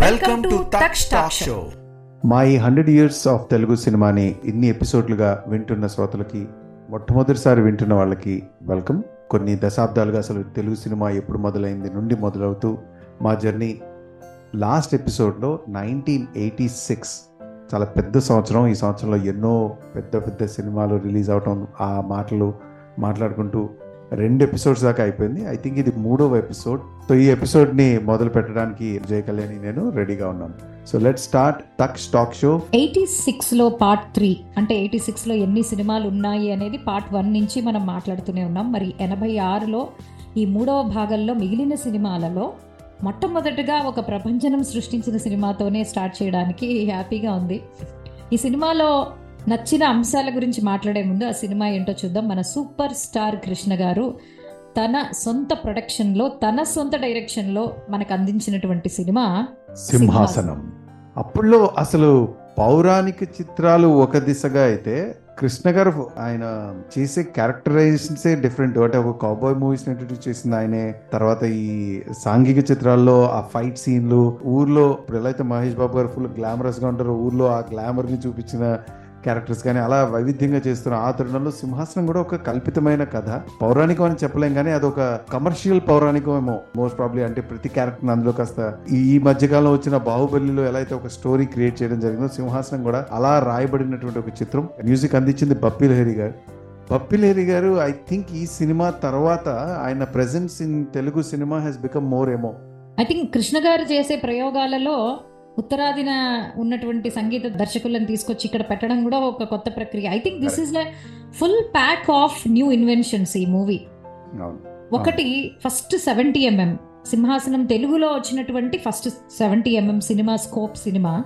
Welcome to తక్ష talk show మా ఈ హండ్రెడ్ ఇయర్స్ ఆఫ్ తెలుగు సినిమాని ఇన్ని ఎపిసోడ్లుగా వింటున్న శ్రోతలకి మొట్టమొదటిసారి వింటున్న వాళ్ళకి వెల్కమ్ కొన్ని దశాబ్దాలుగా అసలు తెలుగు సినిమా ఎప్పుడు మొదలైంది నుండి మొదలవుతూ మా జర్నీ లాస్ట్ ఎపిసోడ్లో నైన్టీన్ ఎయిటీ సిక్స్ చాలా పెద్ద సంవత్సరం. ఈ సంవత్సరంలో ఎన్నో పెద్ద పెద్ద సినిమాలు రిలీజ్ అవటం ఆ మాటలు మాట్లాడుకుంటూ రెండు ఎపిసోడ్స్ దాకా అయిపోయింది. ఐ థింక్ ఇది మూడవ ఎపిసోడ్ సో ఈ ఎపిసోడ్ని మొదలు పెట్టడానికి జయ కళ్యాణి నేను రెడీగా ఉన్నాను. సో లెట్ స్టార్ట్ టక్ స్టాక్ షో. ఎయిటీ సిక్స్లో పార్ట్ త్రీ. అంటే ఎయిటీ సిక్స్లో ఎన్ని సినిమాలు ఉన్నాయి అనేది పార్ట్ వన్ నుంచి మనం మాట్లాడుతూనే ఉన్నాం. మరి ఎనభై ఆరులో ఈ మూడవ భాగంలో మిగిలిన సినిమాలలో మొట్టమొదటిగా ఒక ప్రపంచనం సృష్టించిన సినిమాతోనే స్టార్ట్ చేయడానికి హ్యాపీగా ఉంది. ఈ సినిమాలో నచ్చిన అంశాల గురించి మాట్లాడే ముందు ఆ సినిమా ఏంటో చూద్దాం. మన సూపర్ స్టార్ కృష్ణ గారు తన సొంత ప్రొడక్షన్లో తన సొంత డైరెక్షన్లో మనకు అందించినటువంటి సినిమా సింహాసనం. అప్పుడు అసలు పౌరాణిక చిత్రాలు ఒక దిశగా అయితే కృష్ణ గారు ఆయన చేసే క్యారెక్టరైజేషన్సే డిఫరెంట్. అంటే ఒక కౌబాయ్ మూవీస్ ఇంట్రడ్యూస్ చేసింది ఆయనే. తర్వాత ఈ సాంఘిక చిత్రాల్లో ఆ ఫైట్ సీన్లు ఊర్లో ఇప్పుడు ఎలా అయితే మహేష్ బాబు గారు ఫుల్ గ్లామరస్గా ఉంటారో ఊర్లో ఆ గ్లామర్ని చూపించిన క్యారెక్టర్స్ కానీ అలా వైవిధ్యంగా చేస్తున్న ఆ తరుణంలో సింహాసనం కూడా ఒక కల్పితమైన కథ. పౌరాణికం అని చెప్పలేం కానీ అది ఒక కమర్షియల్ పౌరాణికం ఏమో. మోస్ట్ ప్రాబ్లీ అంటే ప్రతి క్యారెక్టర్ అందులో కాస్త ఈ మధ్యకాలంలో వచ్చిన బాహుబలిలో ఎలా అయితే ఒక స్టోరీ క్రియేట్ చేయడం జరిగిందో సింహాసనం కూడా అలా రాయబడినటువంటి ఒక చిత్రం. మ్యూజిక్ అందించింది బప్పి లహరి గారు. బప్పి గారు ఐ థింక్ ఈ సినిమా తర్వాత ఆయన presence in Telugu cinema has become more ఏమో ఐ థింక్ కృష్ణ గారు చేసే ప్రయోగాలలో ఉత్తరాదిన ఉన్నటువంటి సంగీత దర్శకులను తీసుకొచ్చి ఇక్కడ పెట్టడం కూడా ఒక కొత్త ప్రక్రియ. I think this is like full pack of new inventions ఈ మూవీ ఒకటి ఫస్ట్ సెవెంటీ ఎంఎం సింహాసనం తెలుగులో వచ్చినటువంటి first seventy MM cinema scope cinema.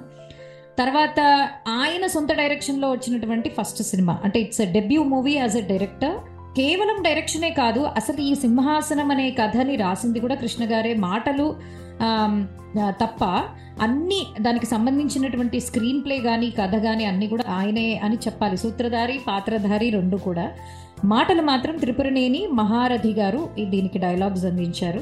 తర్వాత ఆయన సొంత డైరెక్షన్లో వచ్చినటువంటి ఫస్ట్ సినిమా. అంటే it's a debut movie as a director కేవలం డైరెక్షనే కాదు అసలు ఈ సింహాసనం అనే కథని రాసింది కూడా కృష్ణ గారే. మాటలు తప్ప అన్ని దానికి సంబంధించినటువంటి స్క్రీన్ ప్లే కానీ కథ కానీ అన్ని కూడా ఆయనే అని చెప్పాలి. సూత్రధారి పాత్రధారి రెండు కూడా. మాటలు మాత్రం త్రిపురనేని మహారథి గారు ఈ దీనికి డైలాగ్స్ అందించారు.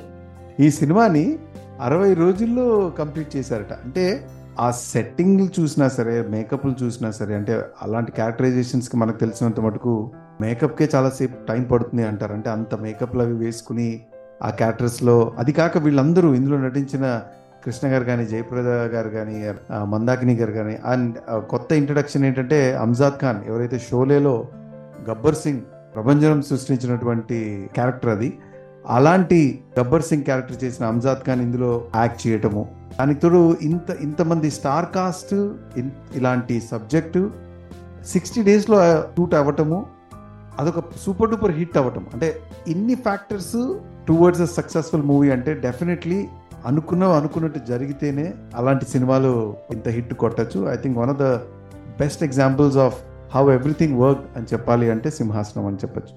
ఈ సినిమాని అరవై రోజుల్లో కంప్లీట్ చేశారట. అంటే ఆ సెట్టింగ్లు చూసినా సరే మేకప్లు చూసినా సరే అంటే అలాంటి క్యారెక్టరైజేషన్స్కి మనకు తెలిసినంత మటుకు మేకప్కే చాలాసేపు టైం పడుతుంది అంటారు. అంటే అంత మేకప్లు అవి వేసుకుని ఆ క్యారెక్టర్స్లో అది కాక వీళ్ళందరూ ఇందులో నటించిన కృష్ణ గారు కానీ జయప్రద గారు కానీ మందాకిని గారు కానీ అండ్ కొత్త ఇంట్రడక్షన్ ఏంటంటే అంజాద్ ఖాన్ ఎవరైతే షోలేలో గబ్బర్ సింగ్ ప్రభంజనం సృష్టించినటువంటి క్యారెక్టర్ అది అలాంటి గబ్బర్ సింగ్ క్యారెక్టర్ చేసిన అంజాద్ ఖాన్ ఇందులో యాక్ట్ చేయటము. దానికి తోడు ఇంత ఇంతమంది స్టార్ కాస్ట్ ఇన్- ఇలాంటి సబ్జెక్టు సిక్స్టీ డేస్లో షూట్ అవ్వటము అదొక సూపర్ డూపర్ హిట్ అవ్వటం. అంటే ఇన్ని factors towards a successful movie అంటే డెఫినెట్లీ అనుకున్న అనుకున్నట్టు జరిగితేనే అలాంటి సినిమాలు ఇంత హిట్ కొట్టచ్చు. I think one of the best examples of how everything work అని చెప్పాలి అంటే సింహాసనం అని చెప్పొచ్చు.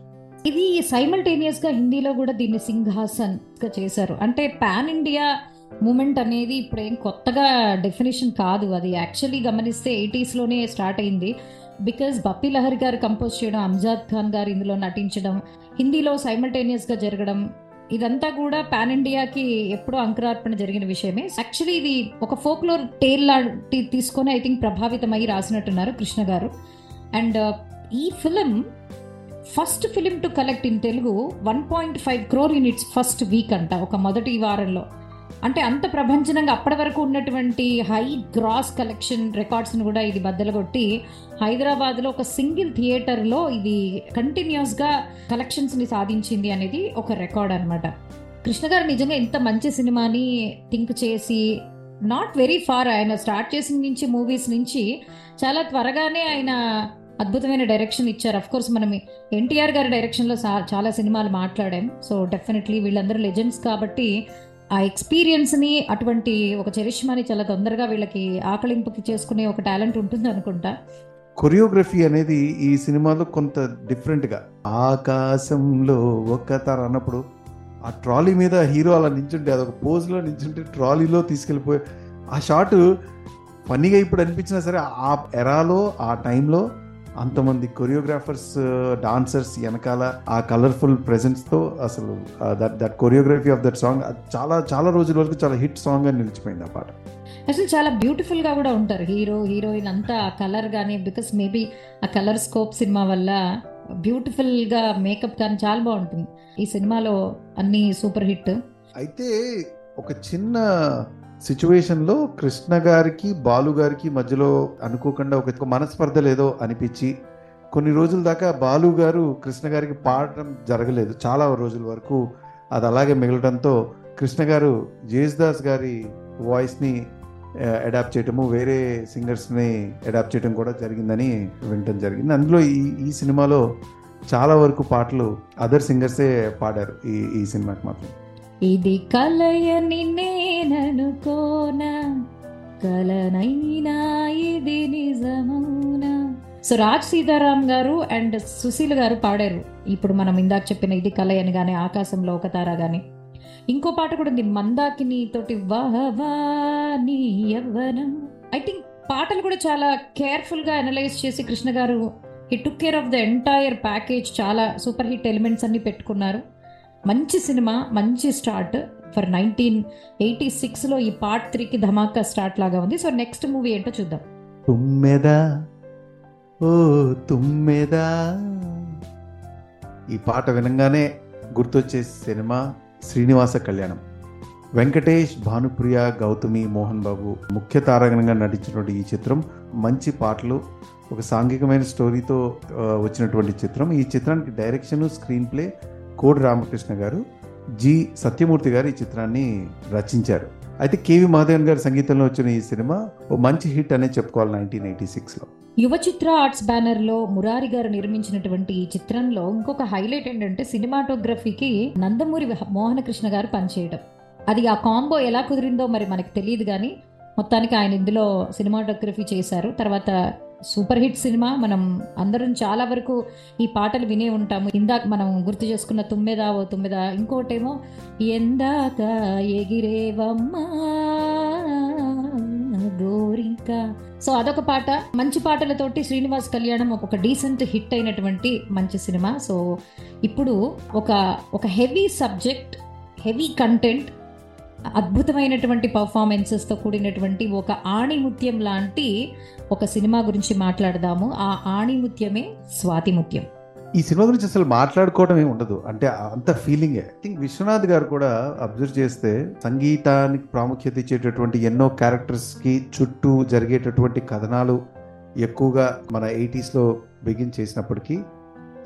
ఇది సైమల్టేనియస్గా హిందీలో కూడా దీన్ని సింహాసన్గా చేశారు. అంటే పాన్ ఇండియా మూమెంట్ అనేది ఇప్పుడు ఏం కొత్తగా డెఫినేషన్ కాదు. అది యాక్చువల్లీ గమనిస్తే 80s లోనే స్టార్ట్ అయింది. బికాజ్ బప్పి లహరి గారు కంపోజ్ చేయడం అంజాద్ ఖాన్ గారు ఇందులో నటించడం హిందీలో సైమల్టేనియస్గా జరగడం ఇదంతా కూడా పాన్ ఇండియాకి ఎప్పుడో అంకురార్పణ జరిగిన విషయమే. యాక్చువల్లీ ఇది ఒక ఫోక్లోర్ టేల్ లాంటి తీసుకొని ఐ థింక్ ప్రభావితమై రాసినట్టున్నారు కృష్ణ గారు. అండ్ uh, ఈ film first film to collect in Telugu one point five crore in first week అంట ఒక మొదటి వారంలో. అంటే అంత ప్రభంజనంగా అప్పటి వరకు ఉన్నటువంటి హై గ్రాస్ కలెక్షన్ రికార్డ్స్ని కూడా ఇది బద్దలగొట్టి హైదరాబాద్లో ఒక సింగిల్ థియేటర్లో ఇది కంటిన్యూస్గా కలెక్షన్స్ని సాధించింది అనేది ఒక రికార్డ్ అనమాట కృష్ణ గారు నిజంగా ఇంత మంచి సినిమాని థింక్ చేసి నాట్ వెరీ ఫార్ ఆయన స్టార్ట్ చేసిన నుంచి మూవీస్ నుంచి చాలా త్వరగానే ఆయన అద్భుతమైన డైరెక్షన్ ఇచ్చారు. అఫ్ కోర్స్ మనం ఎన్టీఆర్ గారి డైరెక్షన్లో చాలా సినిమాలు మాట్లాడాం. సో డెఫినెట్లీ వీళ్ళందరూ లెజెండ్స్ కాబట్టి ఆ ఎక్స్పీరియన్స్ని అటువంటి ఒక చరిష్మాని చాలా తొందరగా వీళ్ళకి ఆకలింపుకి చేసుకునే ఒక టాలెంట్ ఉంటుంది అనుకుంటా. కొరియోగ్రఫీ అనేది ఈ సినిమాలో కొంత డిఫరెంట్గా. ఆకాశంలో ఒక్క తర అన్నప్పుడు ఆ ట్రాలీ మీద హీరో అలా నించుంటే అదొక పోజ్లో నించుంటే ట్రాలీలో తీసుకెళ్ళిపోయి ఆ షాట్ ఫన్నీగా ఇప్పుడు అనిపించినా సరే ఆ ఎరాలో ఆ టైంలో అంతమంది కొరియోగ్రాఫర్స్ డాన్సర్స్ వెనకాల ఆ కలర్ఫుల్తో అసలు that that choreography of that song చాలా చాలా రోజుల వరకు చాలా హిట్ సాంగ్ అని నిలిచిపోయింది ఆ పాట. అసలు చాలా బ్యూటిఫుల్గా కూడా ఉంటారు. హీరో హీరోయిన్ అంతా ఆ కలర్ కానీ బికాస్ మేబీ ఆ కలర్ స్కోప్ సినిమా వల్ల బ్యూటిఫుల్గా మేకప్ కానీ చాలా బాగుంటుంది. ఈ సినిమాలో అన్ని సూపర్ హిట్ అయితే ఒక చిన్న సిచ్యువేషన్లో కృష్ణ గారికి బాలు గారికి మధ్యలో అనుకోకుండా ఒక మనస్పర్ధ లేదో అనిపించి కొన్ని రోజుల దాకా బాలు గారు కృష్ణ గారికి పాడటం జరగలేదు. చాలా రోజుల వరకు అది అలాగే మిగలడంతో కృష్ణ గారు జేసుదాస్ గారి వాయిస్ని అడాప్ట్ చేయటము వేరే సింగర్స్ని అడాప్ట్ చేయడం కూడా జరిగిందని వినటం జరిగింది. అందులో ఈ ఈ సినిమాలో చాలా వరకు పాటలు అదర్ సింగర్సే పాడారు ఈ ఈ సినిమాకి మాత్రం. ఇది కలయని నేననుకోనా. కలనైనా ఇది నిజమౌనా సో రాజ్ సీతారాం గారు అండ్ సుశీల్ గారు పాడారు. ఇప్పుడు మనం ఇందాక చెప్పిన ఇది కలయని గాని ఆకాశంలో ఒక తార గాని. ఇంకో పాట కూడా ఉంది మందాకిని తోటి వాహవా యవ్వనం. ఐ థింక్ పాటలు కూడా చాలా కేర్ఫుల్గా అనలైజ్ చేసి Krishna garu he took care of the entire package చాలా సూపర్ హిట్ ఎలిమెంట్స్ అన్ని పెట్టుకున్నారు. మంచి సినిమా మంచి స్టార్ట్ ఫర్ నైన్టీన్ ఎయిటీ సిక్స్లో ఈ పార్ట్ త్రీకి ధమాకా స్టార్ట్ లాగా ఉంది. సో నెక్స్ట్ మూవీ ఏంటో చూద్దాం. తుమ్మెదా? ఓ తుమ్మెదా? ఈ పాట వినంగానే గుర్తొచ్చే సినిమా శ్రీనివాస కళ్యాణం. వెంకటేష్ భానుప్రియ గౌతమి మోహన్ బాబు ముఖ్య తారాగణంగా నటించినటువంటి ఈ చిత్రం మంచి పాటలు ఒక సాంఘికమైన స్టోరీతో వచ్చినటువంటి చిత్రం. ఈ చిత్రానికి డైరెక్షన్ స్క్రీన్ ప్లే కోడి రామకృష్ణ గారు జి. సత్యమూర్తి గారు ఈ చిత్రాన్ని రచించారు. అయితే కేవి మాధవన్ గారి సంగీతంలో వచ్చిన ఈ సినిమా ఓ మంచి హిట్ అనే చెప్పుకోవాలి నైన్టీన్ ఎయిటీ సిక్స్లో. యువ చిత్ర ఆర్ట్స్ బ్యానర్లో మురారి గారు నిర్మించినటువంటి ఈ చిత్రంలో ఇంకొక హైలైట్ ఏంటంటే సినిమాటోగ్రఫీకి నందమూరి మోహన కృష్ణ గారు పనిచేయడం అది ఆ కాంబో ఎలా కుదిరిందో మరి మనకు తెలియదు కానీ మొత్తానికి ఆయన ఇందులో సినిమాటోగ్రఫీ చేశారు. తర్వాత సూపర్ హిట్ సినిమా. మనం అందరం చాలా వరకు ఈ పాటలు వినే ఉంటాము. ఇందాక మనం గుర్తు చేసుకున్న తుమ్మెదా ఓ తుమ్మెదా ఇంకోటేమో ఎందాక ఎగిరేవమ్మా గోరింక సో అదొక పాట. మంచి పాటలతోటి శ్రీనివాస్ కళ్యాణం ఒక డీసెంట్ హిట్ అయినటువంటి మంచి సినిమా. సో ఇప్పుడు ఒక ఒక హెవీ సబ్జెక్ట్ హెవీ కంటెంట్ అద్భుతమైనటువంటి పర్ఫార్మెన్సెస్తో కూడినటువంటి ఒక ఆణిముత్యం లాంటి ఒక సినిమా గురించి మాట్లాడదాము. ఆ ఆణిముత్యమే స్వాతిముత్యం ఈ సినిమా గురించి అసలు మాట్లాడుకోవడం ఏమి ఉండదు. అంటే అంత ఫీలింగే ఐ థింక్ విశ్వనాథ్ గారు కూడా అబ్జర్వ్ చేస్తే సంగీతానికి ప్రాముఖ్యత ఇచ్చేటటువంటి ఎన్నో క్యారెక్టర్స్కి చుట్టూ జరిగేటటువంటి కథనాలు ఎక్కువగా మన 80s లో బిగిన్ చేసినప్పటికీ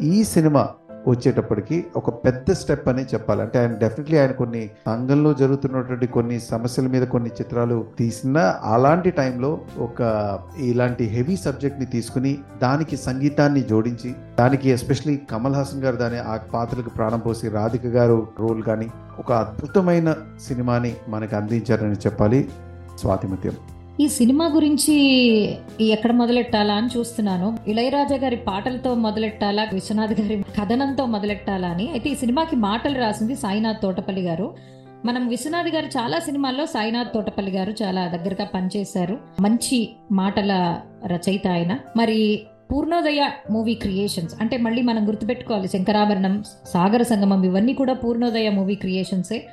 ఈ సినిమా వచ్చేటప్పటికి ఒక పెద్ద స్టెప్ అని చెప్పాలి. అంటే ఆయన డెఫినెట్లీ ఆయన కొన్ని సంఘంలో జరుగుతున్నటువంటి కొన్ని సమస్యల మీద కొన్ని చిత్రాలు తీసిన అలాంటి టైంలో ఒక ఇలాంటి హెవీ సబ్జెక్ట్ని తీసుకుని దానికి సంగీతాన్ని జోడించి దానికి ఎస్పెషలీ కమల్ హాసన్ గారు దాని ఆ పాత్రకు ప్రాణం పోసి రాధిక గారు రోల్ కానీ ఒక అద్భుతమైన సినిమాని మనకు అందించారని చెప్పాలి. స్వాతిమత్యం ఈ సినిమా గురించి ఎక్కడ మొదలెట్టాలా అని చూస్తున్నాను. ఇళయరాజా గారి పాటలతో మొదలెట్టాలా విశ్వనాథ్ గారి కథనంతో మొదలెట్టాలా అని. అయితే ఈ సినిమాకి మాటలు రాసింది సాయినాథ్ తోటపల్లి గారు. మనం విశ్వనాథ్ గారు చాలా సినిమాల్లో సాయినాథ్ తోటపల్లి గారు చాలా దగ్గరగా పనిచేశారు. మంచి మాటల రచయిత ఆయన. మరి పూర్ణోదయ మూవీ క్రియేషన్స్ అంటే మళ్ళీ మనం గుర్తుపెట్టుకోవాలి శంకరాభరణం సాగర సంగమం ఇవన్నీ కూడా పూర్ణోదయ మూవీ క్రియేషన్సే.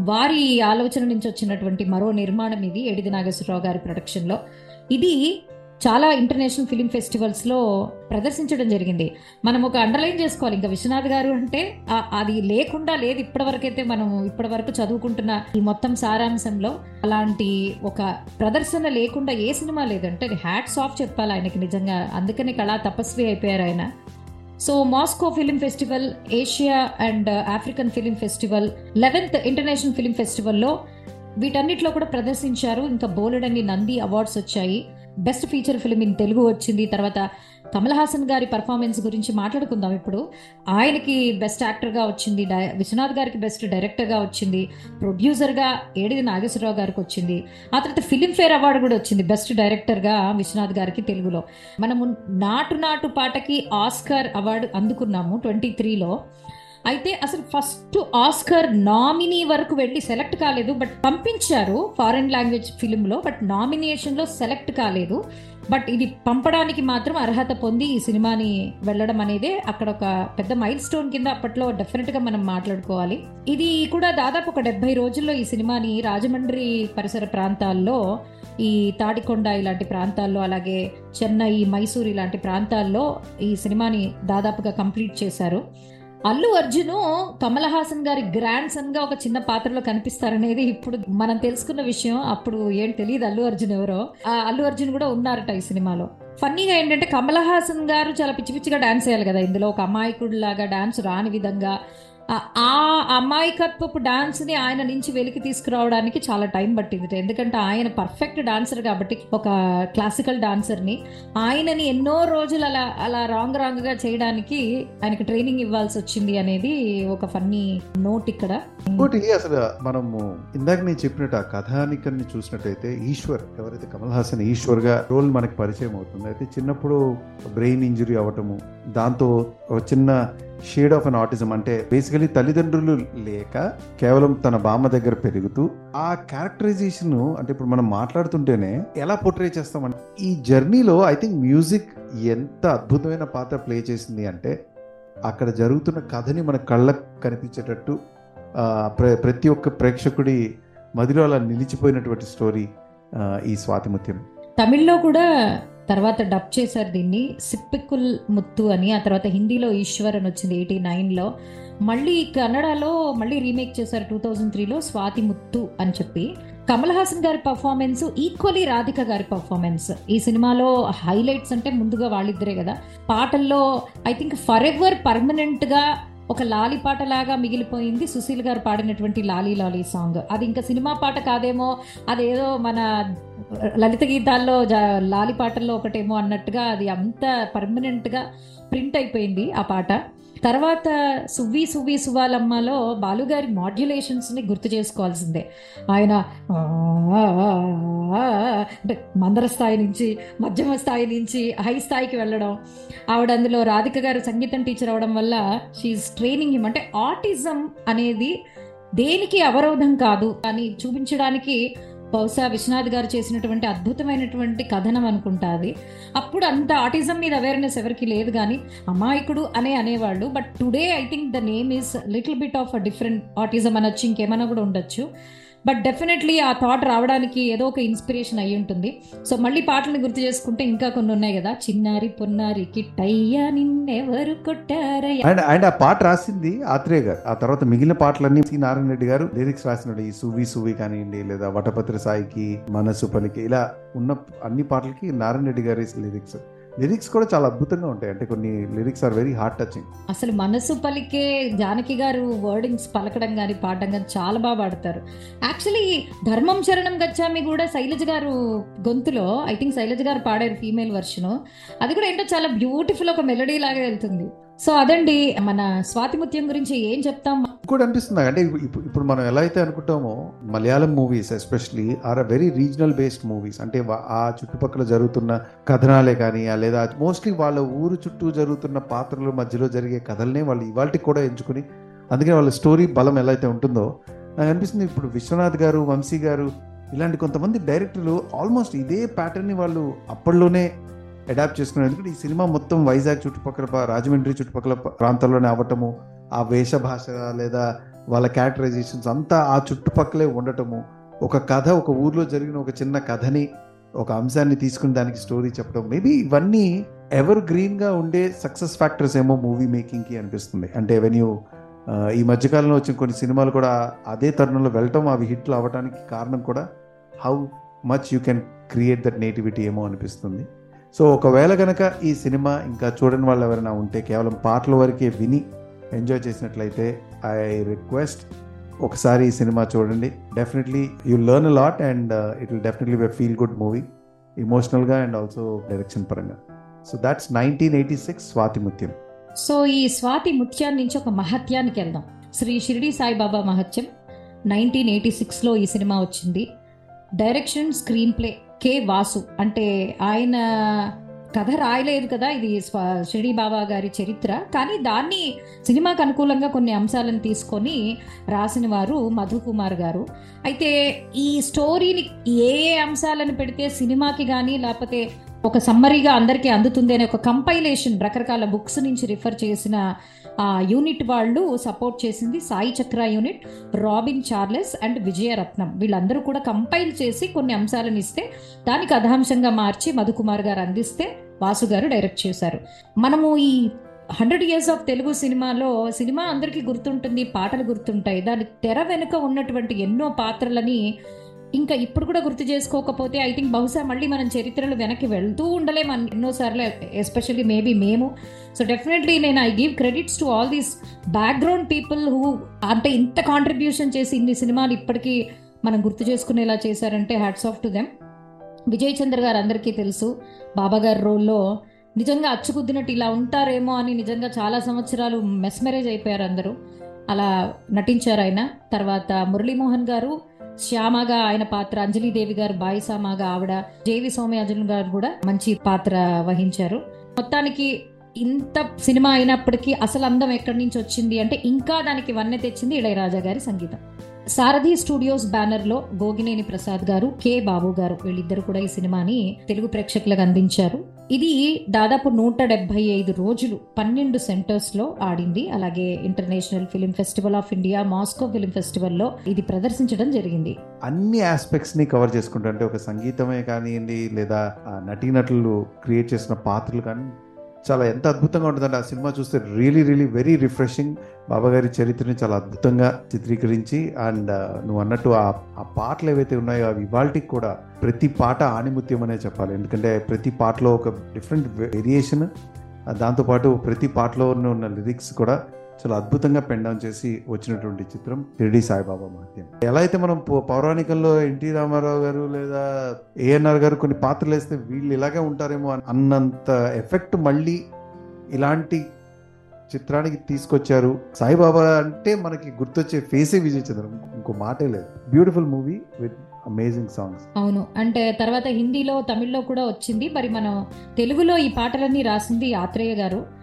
వారి ఆలోచన నుంచి వచ్చినటువంటి మరో నిర్మాణం ఇది ఎడిది నాగేశ్వరరావు గారి ప్రొడక్షన్లో. ఇది చాలా ఇంటర్నేషనల్ ఫిలిం ఫెస్టివల్స్లో ప్రదర్శించడం జరిగింది. మనం ఒక అండర్లైన్ చేసుకోవాలి. ఇంకా విశ్వనాథ్ గారు అంటే అది లేకుండా లేదు ఇప్పటివరకైతే మనం ఇప్పటివరకు చదువుకుంటున్న ఈ మొత్తం సారాంశంలో అలాంటి ఒక ప్రదర్శన లేకుండా ఏ సినిమా లేదంటే హ్యాట్స్ ఆఫ్ చెప్పాలి ఆయనకి నిజంగా. అందుకని కళా తపస్వి అయిపోయారు ఆయన. So Moscow film festival Asia and African film festival eleventh international film ఫెస్టివల్లో వీటన్నిటిలో కూడా ప్రదర్శించారు. ఇంకా బోలెడన్ని నంది అవార్డ్స్ వచ్చాయి. Best feature film in Telugu వచ్చింది. తర్వాత కమల్ హాసన్ గారి పర్ఫార్మెన్స్ గురించి మాట్లాడుకుందాం ఇప్పుడు. ఆయనకి బెస్ట్ యాక్టర్గా వచ్చింది డై- విశ్వనాథ్ గారికి బెస్ట్ డైరెక్టర్గా వచ్చింది ప్రొడ్యూసర్గా ఏడిది నాగేశ్వరరావు గారికి వచ్చింది. ఆ తర్వాత ఫిలింఫేర్ అవార్డు కూడా వచ్చింది బెస్ట్ డైరెక్టర్గా విశ్వనాథ్ గారికి తెలుగులో. మనము నాటు నాటు పాటకి ఆస్కార్ అవార్డు అందుకున్నాము ట్వంటీ త్రీలో అయితే అసలు ఫస్ట్ ఆస్కర్ నామినీ వరకు వెళ్ళి సెలెక్ట్ కాలేదు బట్ పంపించారు ఫారెన్ లాంగ్వేజ్ ఫిలింలో బట్ నామినేషన్లో సెలెక్ట్ కాలేదు. బట్ ఇది పంపడానికి మాత్రం అర్హత పొంది ఈ సినిమాని వెళ్ళడం అనేది అక్కడ ఒక పెద్ద మైల్ స్టోన్ కింద అప్పట్లో డెఫినెట్గా మనం మాట్లాడుకోవాలి. ఇది కూడా దాదాపు ఒక డెబ్బై రోజుల్లో ఈ సినిమాని రాజమండ్రి పరిసర ప్రాంతాల్లో ఈ తాడికొండ ఇలాంటి ప్రాంతాల్లో అలాగే చెన్నై మైసూర్ ఇలాంటి ప్రాంతాల్లో ఈ సినిమాని దాదాపుగా కంప్లీట్ చేశారు. అల్లు అర్జును కమల్ హాసన్ గారి గ్రాండ్ సన్గా ఒక చిన్న పాత్రలో కనిపిస్తారనేది ఇప్పుడు మనం తెలుసుకున్న విషయం. అప్పుడు ఏం తెలియదు అల్లు అర్జున్ ఎవరో. ఆ అల్లు అర్జున్ కూడా ఉన్నారట ఈ సినిమాలో. ఫన్నీగా ఏంటంటే కమల్ హాసన్ గారు చాలా పిచ్చి పిచ్చిగా డాన్స్ చేయాలి కదా. ఇందులో ఒక అమాయకుడు లాగా డాన్స్ రాని విధంగా ఆ- అమాయకత్వపు డాన్స్ని ఆయన నుంచి వెలికి తీసుకురావడానికి చాలా టైం పట్టింది ఎందుకంటే ఆయన పర్ఫెక్ట్ డాన్సర్ కాబట్టి ఒక క్లాసికల్ డాన్సర్ని ఆయనని ఎన్నో రోజులు అలా అలా రాంగ్ రాంగ్గా చేయడానికి ఆయనకి ట్రైనింగ్ ఇవ్వాల్సి వచ్చింది అనేది ఒక ఫన్నీ నోట్ ఇక్కడ. ఇంకోటి అసలు మనము ఇందాక నేను చెప్పినట్టు ఆ కథానికన్ని చూసినట్టయితే ఈశ్వర్ ఎవరైతే కమల్ హాసన్ ఈశ్వర్గా రోల్ మనకి పరిచయం అవుతుంది. అయితే చిన్నప్పుడు బ్రెయిన్ ఇంజురీ అవటము దాంతో ఒక చిన్న షేడ్ ఆఫ్ అన్ ఆటిజం అంటే బేసికలీ తల్లిదండ్రులు లేక కేవలం తన బామ్మ దగ్గర పెరుగుతూ ఆ క్యారెక్టరైజేషన్ అంటే ఇప్పుడు మనం మాట్లాడుతుంటేనే ఎలా పోర్ట్రే చేస్తామంటే ఈ జర్నీలో ఐ థింక్ మ్యూజిక్ ఎంత అద్భుతమైన పాత్ర ప్లే చేసింది అంటే అక్కడ జరుగుతున్న కథని మన కళ్ళకు కనిపించేటట్టు ప్ర- ప్రతి ఒక్క ప్రేక్షకుడి మదిలో అలా నిలిచిపోయినటువంటి స్టోరీ ఈ స్వాతిముత్యం తమిళ్ళో కూడా తర్వాత డబ్ చేశారు దీన్ని. సిప్పికుల్ ముత్తు అని ఆ తర్వాత హిందీలో ఈశ్వర్ అని వచ్చింది ఎయిటీ నైన్లో. మళ్ళీ కన్నడలో మళ్ళీ రీమేక్ చేశారు టూ థౌజండ్ త్రీలో స్వాతి ముత్తు అని చెప్పి. కమల్ హాసన్ గారి పర్ఫార్మెన్స్ ఈక్వలీ రాధిక గారి పర్ఫార్మెన్స్. ఈ సినిమాలో హైలైట్స్ అంటే ముందుగా వాళ్ళిద్దరే కదా. పాటల్లో ఐ థింక్ ఫర్ ఎవర్ పర్మనెంట్గా ఒక లాలి పాట లాగా మిగిలిపోయింది సుశీల్ గారు పాడినటువంటి లాలీ లాలీ సాంగ్. అది ఇంకా సినిమా పాట కాదేమో అదేదో మన లలిత గీతాల్లో జా- లాలి పాటల్లో ఒకటేమో అన్నట్టుగా అది అంత పర్మనెంట్గా ప్రింట్ అయిపోయింది ఆ పాట. తర్వాత సువ్వి సువ్వి సువ్వాలమ్మలో బాలుగారి మాడ్యులేషన్స్ని గుర్తు చేసుకోవాల్సిందే. ఆయన అంటే మందర స్థాయి నుంచి మధ్యమ స్థాయి నుంచి హై స్థాయికి వెళ్ళడం. ఆవిడ అందులో రాధిక గారు సంగీతం టీచర్ అవడం వల్ల షీఈస్ ట్రైనింగ్ హిమ్ అంటే ఆటిజం అనేది దేనికి అవరోధం కాదు. అని చూపించడానికి బహుశా విశ్వనాథ్ గారు చేసినటువంటి అద్భుతమైనటువంటి కథనం అనుకుంటా అది. అప్పుడు అంత ఆటిజం మీద అవేర్నెస్ ఎవరికి లేదు కానీ అమాయకుడు అనే అనేవాళ్ళు. But today I think the name is little bit of a different autism అనొచ్చు ఇంకేమైనా కూడా ఉండొచ్చు. బట్ డెఫినెట్లీ ఆ థాట్ రావడానికి ఏదో ఒక ఇన్స్పిరేషన్ అయి ఉంటుంది. సో మళ్ళీ పాటలను గుర్తు చేసుకుంటే ఇంకా కొన్ని ఉన్నాయి కదా. చిన్నారి పొన్నారి కిట్టయ్యా నిన్నెవరు కొట్టారయ్యా. అండ్ అండ్ ఆ పాట రాసింది ఆత్రేయ గారు. ఆ తర్వాత మిగిలిన పాటలన్నీ సి నారాయణ రెడ్డి గారు లిరిక్స్ రాసినాడు. ఈ సువి సువి కానివ్వండి లేదా వటపత్ర సాయికి మనసు పలికి ఇలా ఉన్న అన్ని పాటలకి నారాయణ రెడ్డి గారి లిరిక్స్ లిరిక్స్ కూడా చాలా అద్భుతంగా ఉంటాయి. అంటే కొన్ని lyrics are very heart touching అసలు మనసు పలికే జానకి గారు వర్డింగ్స్ పలకడం కానీ పాడడం కానీ చాలా బాగా పాడతారు. యాక్చువల్లీ ధర్మం శరణం గచ్చామి కూడా శైలజ గారు గొంతులో ఐ థింక్ శైలజ గారు పాడారు ఫీమేల్ వర్షన్ అది కూడా ఏంటో చాలా బ్యూటిఫుల్ ఒక మెలడీ లాగా వెళ్తుంది. సో అదండి మన స్వాతిముత్యం గురించి ఏం చెప్తాం? కూడా అనిపిస్తుంది? అంటే ఇప్పుడు ఇప్పుడు- మనం ఎలా అయితే అనుకుంటామో Malayalam movies especially are a very regional based movies అంటే ఆ చుట్టుపక్కల జరుగుతున్న కథనాలే కానీ లేదా మోస్ట్లీ వాళ్ళ ఊరు చుట్టూ జరుగుతున్న పాత్రల మధ్యలో జరిగే కథలనే వాళ్ళు ఇవాళకి కూడా ఎంచుకుని అందుకని వాళ్ళ స్టోరీ బలం ఎలా అయితే ఉంటుందో నాకు అనిపిస్తుంది ఇప్పుడు విశ్వనాథ్ గారు వంశీ గారు ఇలాంటి కొంతమంది డైరెక్టర్లు ఆల్మోస్ట్ ఇదే ప్యాటర్న్ని వాళ్ళు అప్పట్లోనే అడాప్ట్ చేసుకున్నారు ఎందుకంటే ఈ సినిమా మొత్తం వైజాగ్ చుట్టుపక్కల రాజమండ్రి చుట్టుపక్కల ప్రాంతాల్లోనే అవ్వటము ఆ వేష భాష లేదా వాళ్ళ క్యారెక్టరైజేషన్స్ అంతా ఆ చుట్టుపక్కలే ఉండటము ఒక కథ ఒక ఊర్లో జరిగిన ఒక చిన్న కథని ఒక అంశాన్ని తీసుకుని దానికి స్టోరీ చెప్పడం మేబీ ఇవన్నీ ఎవర్ గ్రీన్గా ఉండే సక్సెస్ ఫ్యాక్టర్స్ ఏమో మూవీ మేకింగ్కి అనిపిస్తుంది. అంటే వెన్యూ ఈ మధ్యకాలంలో వచ్చిన కొన్ని సినిమాలు కూడా అదే తరుణంలో వెళ్ళటం అవి హిట్లు అవ్వడానికి కారణం కూడా how much you can create that nativity ఏమో అనిపిస్తుంది. సో ఒకవేళ కనుక ఈ సినిమా ఇంకా చూడని వాళ్ళు ఎవరైనా ఉంటే కేవలం పాటల వరకే విని ఎంజాయ్ చేసినట్లయితే ఐ రిక్వెస్ట్ ఒకసారి ఈ సినిమా చూడండి. Definitely you learn a lot and it will definitely be feel good movie ఇమోషనల్గా and also direction పరంగా. So that's nineteen eighty six Swathi Muthyam so ఈ స్వాతి ముత్యాన్ని నుంచి ఒక మహత్యానికి వెళ్దాం. శ్రీ షిరిడి సాయిబాబా మహత్యం. నైన్టీన్ ఎయిటీ సిక్స్లో ఈ సినిమా వచ్చింది. Direction screenplay K Vasu. అంటే ఆయన కథ రాయలేదు కదా ఇది షిరిడి బాబా గారి చరిత్ర. కానీ దాన్ని సినిమాకు అనుకూలంగా కొన్ని అంశాలను తీసుకొని రాసిన వారు మధు కుమార్ గారు. అయితే ఈ స్టోరీని ఏ ఏ అంశాలను పెడితే సినిమాకి కానీ లేకపోతే ఒక సమ్మరీగా అందరికీ అందుతుంది అనే ఒక కంపైలేషన్ రకరకాల బుక్స్ నుంచి రిఫర్ చేసిన ఆ యూనిట్ వాళ్ళు సపోర్ట్ చేసింది Sai Chakra unit Robin Charles and Vijayaratnam. వీళ్ళందరూ కూడా కంపైల్ చేసి కొన్ని అంశాలను ఇస్తే దానికి కథాంశంగా మార్చి మధుకుమార్ గారు అందిస్తే వాసు గారు డైరెక్ట్ చేశారు. మనము ఈ హండ్రెడ్ ఇయర్స్ ఆఫ్ తెలుగు సినిమాలో సినిమా అందరికీ గుర్తుంటుంది పాటలు గుర్తుంటాయి. దాని తెర వెనుక ఉన్నటువంటి ఎన్నో పాత్రలని ఇంకా ఇప్పుడు కూడా గుర్తు చేసుకోకపోతే ఐ థింక్ బహుశా మళ్ళీ మనం చరిత్రలు వెనక్కి వెళ్తూ ఉండలేం అన్- ఎన్నోసార్లు ఎస్పెషల్లీ మేబీ మేము. సో డెఫినెట్లీ నేను I give credits to all these background people who అంటే ఇంత కాంట్రిబ్యూషన్ చేసి ఇన్ని సినిమాలు ఇప్పటికీ మనం గుర్తు చేసుకునేలా చేశారంటే hats off to them Vijay Chandra garu అందరికీ తెలుసు బాబా గారి రోల్లో నిజంగా అచ్చుకుద్దినట్టు ఇలా ఉంటారేమో అని నిజంగా చాలా సంవత్సరాలు మెస్మరైజ్ అయిపోయారు అందరూ. అలా నటించారు ఆయన. తర్వాత మురళీమోహన్ గారు శ్యామగా ఆయన పాత్ర అంజలిదేవి గారు బాయిసామాగా ఆవిడ జేవి సోమయాజులు గారు కూడా మంచి పాత్ర వహించారు. మొత్తానికి ఇంత సినిమా అయినప్పటికీ అసలు అందం ఎక్కడి నుంచి వచ్చింది అంటే ఇంకా దానికి వన్నె తెచ్చింది ఇళయరాజా గారి సంగీతం. సారథి స్టూడియోస్ బ్యానర్లో గోగినేని ప్రసాద్ గారు కె బాబు గారు వీళ్ళిద్దరు కూడా ఈ సినిమాని తెలుగు ప్రేక్షకులకు అందించారు. ఇది దాదాపు నూట డెబ్బై ఐదు రోజులు పన్నెండు సెంటర్స్లో ఆడింది. అలాగే international film festival of India Moscow film ఫెస్టివల్లో ఇది ప్రదర్శించడం జరిగింది. అన్ని ఆస్పెక్ట్స్ని కవర్ చేసుకుంటా అంటే ఒక సంగీతమే కానివ్వండి లేదా నటీనటులు క్రియేట్ చేసిన పాత్రలు కానీ చాలా ఎంత అద్భుతంగా ఉంటుందండి. ఆ సినిమా చూస్తే రియలీ రియలీ వెరీ రిఫ్రెషింగ్ బాబాగారి చరిత్రని చాలా అద్భుతంగా చిత్రీకరించి అండ్ నువ్వు అన్నట్టు ఆ ఆ పాటలు ఏవైతే ఉన్నాయో అవి ఇవాళకి కూడా ప్రతి పాట ఆణిముత్యం అనే చెప్పాలి. ఎందుకంటే ప్రతి పాటలో ఒక డిఫరెంట్ వేరియేషన్ దాంతోపాటు ప్రతి పాటలో ఉన్న లిరిక్స్ కూడా చాలా అద్భుతంగా పెన్ డౌన్ చేసి వచ్చినటువంటి చిత్రం షిరిడి సాయిబాబా మహత్యం. ఎలా అయితే మనం పౌరాణికంలో ఎన్టీ రామారావు గారు లేదా ఏఎన్ఆర్ గారు కొన్ని పాత్రలు వేస్తే వీళ్ళు ఇలాగే ఉంటారేమో అన్నంత ఎఫెక్ట్ మళ్ళీ ఇలాంటి చిత్రానికి తీసుకొచ్చారు. సాయిబాబా అంటే మనకి గుర్తొచ్చే ఫేసే విజయ్ చంద్రం ఇంకో మాటే లేదు. Beautiful movie with amazing songs. అవును. అంటే తర్వాత హిందీలో తమిళ్ళో కూడా వచ్చింది. మరి మనం తెలుగులో ఈ పాటలన్నీ రాసింది ఆత్రేయ గారు.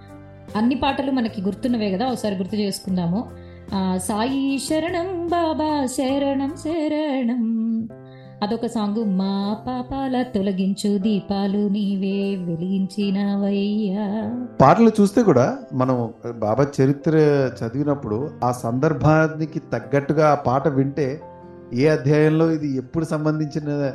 అన్ని పాటలు మనకి గుర్తున్నవే కదా ఒకసారి గుర్తు చేసుకుందాము. సాయి శరణం బాబా శరణం శరణం. అదొక సాంగ్. మా పాపాల తొలగించు దీపాలు నీవే వెలిగించినవయ్యా. పాటలు చూస్తే కూడా మనం బాబా చరిత్ర చదివినప్పుడు ఆ సందర్భానికి తగ్గట్టుగా ఆ పాట వింటే ఏ అధ్యాయంలో ఇది ఎప్పుడు సంబంధించిన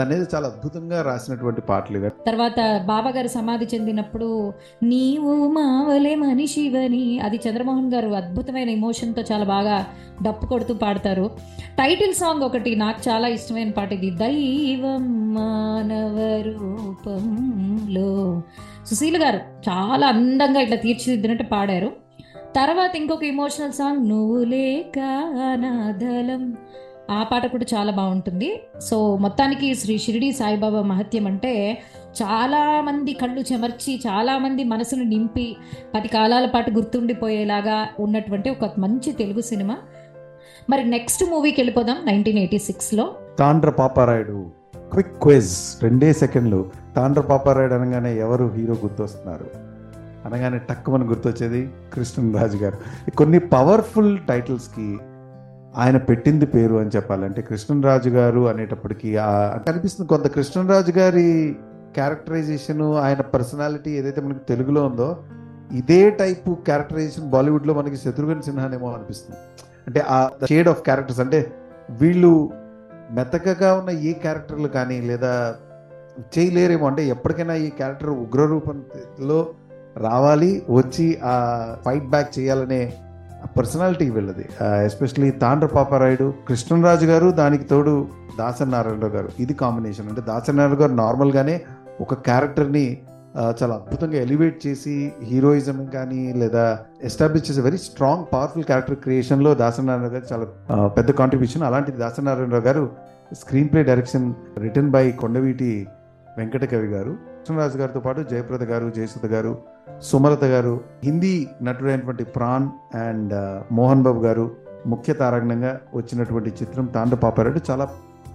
అనేది చాలా అద్భుతంగా రాసినటువంటి పాటలు ఇవి. తర్వాత బాబా గారు సమాధి చెందినప్పుడు నీవు మావలే మనిషివని అది చంద్రమోహన్ గారు అద్భుతమైన ఎమోషన్తో చాలా బాగా డప్పు కొడుతూ పాడతారు. టైటిల్ సాంగ్ ఒకటి నాకు చాలా ఇష్టమైన పాట ఇది దైవం మానవ రూపంలో సుశీల్ గారు చాలా అందంగా ఇట్లా తీర్చిదిద్దినట్టు పాడారు. తర్వాత ఇంకొక ఎమోషనల్ సాంగ్ నువ్వు లేక అనాథలం ఆ పాట కూడా చాలా బాగుంటుంది. సో మొత్తానికి శ్రీ షిరిడి సాయిబాబా మహత్యం అంటే చాలామంది కళ్ళు చెమర్చి చాలామంది మనసును నింపి పది కాలాల పాటు గుర్తుండిపోయేలాగా ఉన్నటువంటి ఒక మంచి తెలుగు సినిమా. మరి నెక్స్ట్ మూవీకి వెళ్ళిపోదాం నైన్టీన్ ఎయిటీ సిక్స్లో. తాండ్ర పాపారాయుడు. Quick quiz. రెండే సెకండ్లు. తాండ్ర పాపారాయుడు అనగానే ఎవరు హీరో గుర్తొస్తున్నారు? అనగానే టక్కుమని గుర్తొచ్చేది కృష్ణరాజు గారు. కొన్ని పవర్ఫుల్ టైటిల్స్కి ఆయన పెట్టింది పేరు అని చెప్పాలంటే కృష్ణరాజు గారు అనేటప్పటికీ కనిపిస్తుంది అంటే అనిపిస్తుంది కొంత కృష్ణరాజు గారి క్యారెక్టరైజేషన్ ఆయన పర్సనాలిటీ ఏదైతే మనకి తెలుగులో ఉందో ఇదే టైపు క్యారెక్టరైజేషన్ బాలీవుడ్లో మనకి శత్రుఘ్న సిన్హానేమో అనిపిస్తుంది. అంటే ఆ షేడ్ ఆఫ్ క్యారెక్టర్స్ అంటే వీళ్ళు మెతకగా ఉన్న ఏ క్యారెక్టర్లు కానీ లేదా చేయలేరేమో అంటే ఎప్పటికైనా ఈ క్యారెక్టర్ ఉగ్ర రూపంలో రావాలి వచ్చి ఆ ఫైట్ బ్యాక్ చేయాలనే పర్సనాలిటీ వీళ్ళది. ఎస్పెషలీ తాండ్ర పాపారాయుడు కృష్ణరాజు గారు దానికి తోడు దాసరి నారాయణరావు గారు. ఇది కాంబినేషన్ అంటే దాసరి నారాయణ గారు నార్మల్గానే ఒక క్యారెక్టర్ని చాలా అద్భుతంగా ఎలివేట్ చేసి హీరోయిజం కానీ లేదా ఎస్టాబ్లిష్ చేసే వెరీ స్ట్రాంగ్ పవర్ఫుల్ క్యారెక్టర్ క్రియేషన్లో దాసనారాయణ గారు చాలా పెద్ద కాంట్రిబ్యూషన్ అలాంటిది Dasanarayanarao garu screenplay direction written by Kondaveeti Venkatakavi garu. Krishnaraju గారితో పాటు జయప్రద గారు జయసుధ గారు సుమలత గారు హిందీ నటుడైనటువంటి ప్రాణ్ అండ్ మోహన్ బాబు గారు ముఖ్య తారాగణంగా వచ్చినటువంటి చిత్రం తాండ పాపారెడ్డి చాలా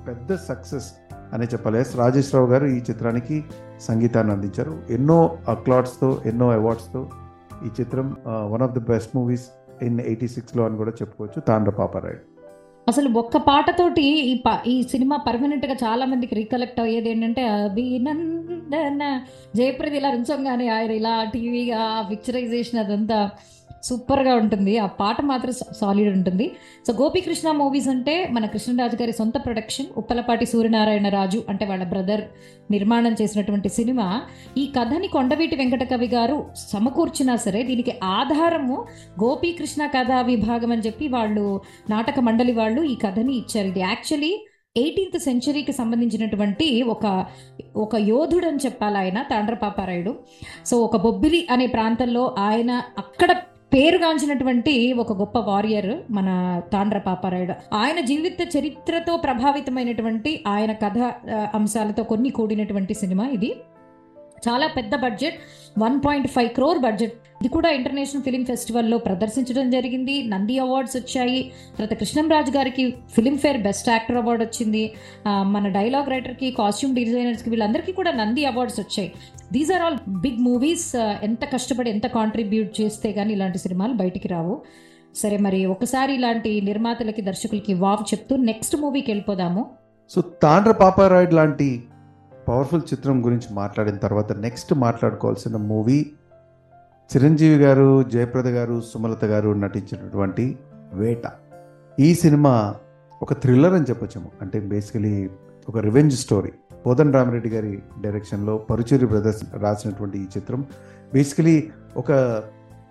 పెద్ద సక్సెస్ అనే చెప్పాలి. ఎస్ రాజేశ్వరరావు గారు ఈ చిత్రానికి సంగీతాన్ని అందించారు. ఎన్నో అక్లాట్స్తో ఎన్నో అవార్డ్స్తో ఈ చిత్రం one of the best movies in eighty సిక్స్లో అని కూడా చెప్పుకోవచ్చు తాండ్ర పాపారాయుడు అసలు ఒక్క పాటతోటి ఈ పా ఈ సినిమా పర్మనెంట్గా చాలా మందికి రీకలెక్ట్ అయ్యేది ఏంటంటే అభినందన జయప్రది ఇలా రుంచంగానే ఆయన ఇలా టీవీగా పిక్చరైజేషన్ అదంతా. సూపర్గా ఉంటుంది. ఆ పాట మాత్రం సాలిడ్ ఉంటుంది. సో గోపీకృష్ణ మూవీస్ అంటే మన కృష్ణరాజు గారి సొంత ప్రొడక్షన్ ఉప్పలపాటి సూర్యనారాయణ రాజు అంటే వాళ్ళ బ్రదర్ నిర్మాణం చేసినటువంటి సినిమా. ఈ కథని కొండవీటి వెంకట కవి గారు సమకూర్చినా సరే దీనికి ఆధారము గోపీకృష్ణ కథా విభాగం అని చెప్పి వాళ్ళు నాటక మండలి వాళ్ళు ఈ కథని ఇచ్చారు. ఇది యాక్చువల్లీ ఎయిటీన్త్ సెంచరీకి సంబంధించినటువంటి ఒక ఒక యోధుడు అని చెప్పాలి ఆయన తాండ్రపాపారాయుడు. సో ఒక బొబ్బిలి అనే ప్రాంతంలో ఆయన అక్కడ పేరుగాంచినటువంటి ఒక గొప్ప వారియర్ మన తాండ్ర పాపారాయుడు. ఆయన జీవిత చరిత్రతో ప్రభావితమైనటువంటి ఆయన కథ అంశాలతో కొన్ని కూడినటువంటి సినిమా ఇది. చాలా పెద్ద budget one point five crore budget. ఇది కూడా ఇంటర్నేషనల్ ఫిలిం ఫెస్టివల్లో ప్రదర్శించడం జరిగింది. నంది అవార్డ్స్ వచ్చాయి. తర్వాత కృష్ణంరాజు గారికి ఫిలింఫేర్ బెస్ట్ యాక్టర్ అవార్డు వచ్చింది. మన డైలాగ్ రైటర్కి కాస్ట్యూమ్ డిజైనర్స్కి వీళ్ళందరికీ కూడా నంది అవార్డ్స్ వచ్చాయి. These are all big movies ఎంత కష్టపడి ఎంత కాంట్రిబ్యూట్ చేస్తే కానీ ఇలాంటి సినిమాలు బయటికి రావు. సరే మరి ఒకసారి ఇలాంటి నిర్మాతలకి దర్శకులకి వావ్ చెప్తూ నెక్స్ట్ మూవీకి వెళ్ళిపోదాము. సో తాండ్ర పాపారాయుడు లాంటి పవర్ఫుల్ చిత్రం గురించి మాట్లాడిన తర్వాత నెక్స్ట్ మాట్లాడుకోవాల్సిన మూవీ చిరంజీవి గారు జయప్రద గారు సుమలత గారు నటించినటువంటి వేట. ఈ సినిమా ఒక థ్రిల్లర్ అని చెప్పొచ్చాము. అంటే బేసికలీ ఒక రివెంజ్ స్టోరీ బోధన్ రామిరెడ్డి గారి డైరెక్షన్లో పరుచూరి బ్రదర్స్ రాసినటువంటి ఈ చిత్రం బేసికలీ ఒక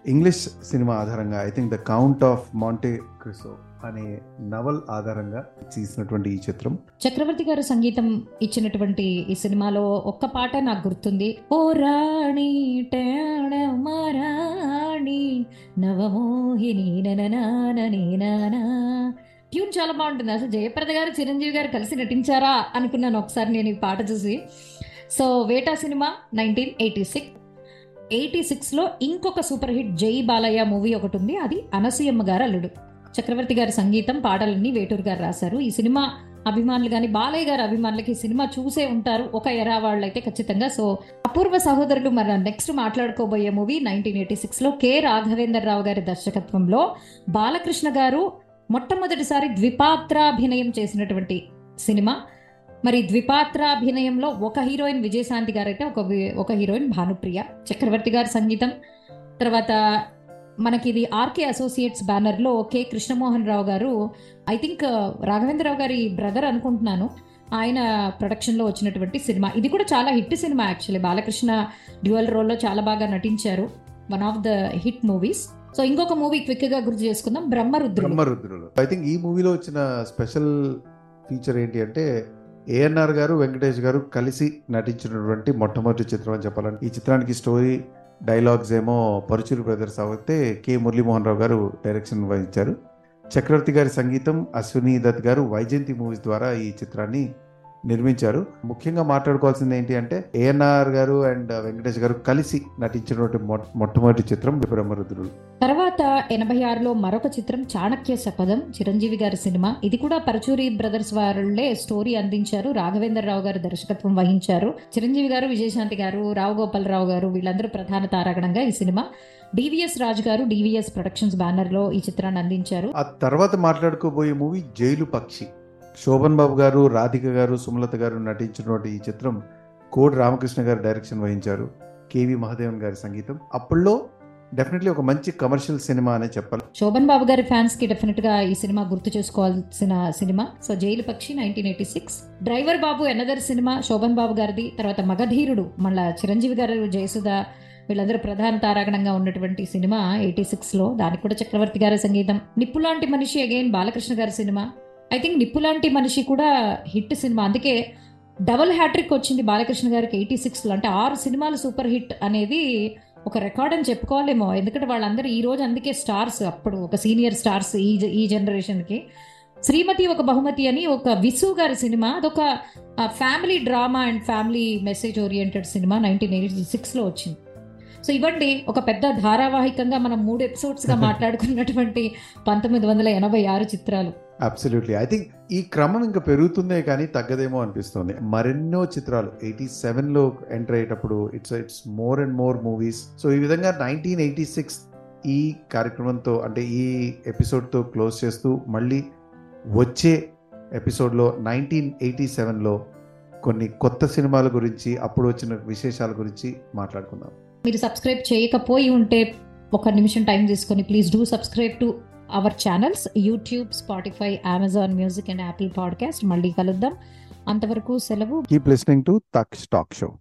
ఇంగ్లీష్ సినిమా ఆధారంగా I think the count of Monte Cristo అనే నవల్ ఆధారంగా తీసినటువంటి ఈ చిత్రం చక్రవర్తి గారు సంగీతం ఇచ్చినటువంటి ఈ సినిమాలో ఒక్క పాట నాకు గుర్తుంది ఓ రాణి టేణ మరాణి నవమోహిని నీ నానా ట్యూన్ చాలా బాగుంటుంది. అసలు జయప్రద గారు చిరంజీవి గారు కలిసి నటించారా అనుకున్నాను ఒకసారి నేను ఈ పాట చూసి. So Veta cinema nineteen eighty six. Eighty సిక్స్లో ఇంకొక సూపర్ హిట్ జై బాలయ్య మూవీ ఒకటి ఉంది. అది అనసూయమ్మ గారు అల్లుడు. చక్రవర్తి గారి సంగీతం పాటలన్నీ వేటూరు గారు రాశారు. ఈ సినిమా అభిమానులు కానీ బాలయ్య గారి అభిమానులకి ఈ సినిమా చూసే ఉంటారు. ఒక ఎరా వాళ్ళు అయితే ఖచ్చితంగా. సో అపూర్వ సహోదరులు మన నెక్స్ట్ మాట్లాడుకోబోయే మూవీ నైన్టీన్ ఎయిటీ సిక్స్లో కె రాఘవేంద్రరావు గారి దర్శకత్వంలో. బాలకృష్ణ గారు మొట్టమొదటిసారి ద్విపాత్రాభినయం చేసినటువంటి సినిమా. మరి ద్విపాత్రాభినయంలో ఒక హీరోయిన్ విజయశాంతి గారు అయితే ఒక ఒక హీరోయిన్ భానుప్రియ చక్రవర్తి గారి సంగీతం. తర్వాత మనకి ఇది ఆర్కే అసోసియేట్స్ బ్యానర్లో K Krishnamohan Rao garu I think Raghavendra Rao గారి బ్రదర్ అనుకుంటున్నాను. ఆయన ప్రొడక్షన్లో వచ్చినటువంటి సినిమా. ఇది కూడా చాలా hit cinema actually. Balakrishna dual రోల్లో చాలా బాగా నటించారు. One of the hit movies. So ఇంకొక మూవీ క్విక్గా గుర్తు చేసుకుందాం బ్రహ్మరుద్రుడు బ్రహ్మరుద్రుడు ఐ థింక్ ఈ మూవీలో వచ్చిన స్పెషల్ ఫీచర్ ఏంటి అంటే ఏఎన్ఆర్ గారు వెంకటేష్ గారు కలిసి నటించినటువంటి మొట్టమొదటి చిత్రం అని చెప్పాలంటే ఈ చిత్రానికి స్టోరీ డైలాగ్స్ ఏమో పరుచూరు బ్రదర్స్ అవుతే కె మురళీమోహన్ రావు గారు డైరెక్షన్ వహించారు. చక్రవర్తి గారి సంగీతం అశ్విని దత్ గారు వైజయంతి మూవీస్ ద్వారా ఈ చిత్రాన్ని నిర్మించారు. ముఖ్యంగా మాట్లాడుకోవాల్సింది ఏంటి అంటే ఏఎన్ఆర్ గారు అండ్ వెంకటేష్ గారు కలిసి నటించినటువంటి మొట్టమొదటి చిత్రం బ్రహ్మరుద్రులు తర్వాత ఎనభై ఆరులో మరొక చిత్రం చాణక్య శపథం చిరంజీవి గారి సినిమా. ఇది కూడా పరచూరి బ్రదర్స్ వారులే స్టోరీ అందించారు. రాఘవేంద్ర రావు గారు దర్శకత్వం వహించారు. చిరంజీవి గారు విజయశాంతి గారు రావు గోపాల్ రావు గారు వీళ్ళందరూ ప్రధాన తారాగణంగా ఈ సినిమా. డివిఎస్ రాజు గారు డివిఎస్ ప్రొడక్షన్స్ బ్యానర్లో ఈ చిత్రాన్ని అందించారు. ఆ తర్వాత మాట్లాడుకోబోయే మూవీ జైలు పక్షి. శోభన్ బాబు గారు రాధిక గారు సుమలత గారు నటించినటువంటి ఈ చిత్రం కోడి రామకృష్ణ గారు డైరెక్షన్ వహించారు. కేవి మహాదేవన్ గారి సంగీతం. అప్పుల్లో డెఫినెట్లీ ఒక మంచి కమర్షియల్ సినిమా అనే చెప్పాలి. శోభన్ బాబు గారి ఫ్యాన్స్కి డెఫినెట్గా ఈ సినిమా గుర్తు చేసుకోవాల్సిన cinema. So Jailu Pakshi nineteen eighty six. Driver Babu another cinema Shobhan Babu గారిది. తర్వాత మగధీరుడు మళ్ళా చిరంజీవి గారు జయసుధ వీళ్ళందరూ ప్రధాన తారాగణంగా ఉన్నటువంటి సినిమా ఎయిటీ సిక్స్లో. దానికి కూడా చక్రవర్తి గారి సంగీతం. నిప్పు లాంటి మనిషి అగైన్ బాలకృష్ణ గారి సినిమా. ఐ థింక్ నిప్పు లాంటి మనిషి కూడా హిట్ సినిమా. అందుకే డబుల్ హ్యాట్రిక్ వచ్చింది బాలకృష్ణ గారికి ఎయిటీ సిక్స్లో అంటే ఆరు సినిమాలు సూపర్ హిట్ అనేది ఒక రికార్డ్ అని చెప్పుకోవాలేమో. ఎందుకంటే వాళ్ళందరూ ఈ రోజు అందుకే స్టార్స్ అప్పుడు ఒక సీనియర్ స్టార్స్ ఈ జ- ఈ జనరేషన్కి శ్రీమతి ఒక బహుమతి అని ఒక విసు గారి సినిమా. అదొక family drama and family message oriented cinema nineteen eighty సిక్స్లో వచ్చింది. సో ఇవ్వండి ఒక పెద్ద ధారావాహికంగా మనం మూడు ఎపిసోడ్స్గా మాట్లాడుకున్నటువంటి పంతొమ్మిది వందల ఎనభై ఆరు చిత్రాలు. అబ్సల్యూట్లీ ఐ థింక్ ఈ క్రమం ఇంకా పెరుగుతుందే కానీ తగ్గదేమో అనిపిస్తుంది. మరెన్నో చిత్రాలు ఎయిటీ సెవెన్లో ఎంటర్ అయ్యేటప్పుడు it's it's more and more movies so ఈ విధంగా నైన్టీన్ ఎయిటీ సిక్స్ ఈ కార్యక్రమంతో అంటే ఈ ఎపిసోడ్తో క్లోజ్ చేస్తూ మళ్ళీ వచ్చే ఎపిసోడ్లో నైన్టీన్ ఎయిటీ సెవెన్లో కొన్ని కొత్త సినిమాల గురించి అప్పుడు వచ్చిన విశేషాల గురించి మాట్లాడుకుందాం. మీరు సబ్స్క్రైబ్ చేయకపోయి ఉంటే ఒక నిమిషం టైం తీసుకొని please do subscribe to our channels YouTube Spotify Amazon music and Apple podcast మళ్ళీ కలుద్దాం. అంతవరకు సెలవు. Keep listening to tak talk show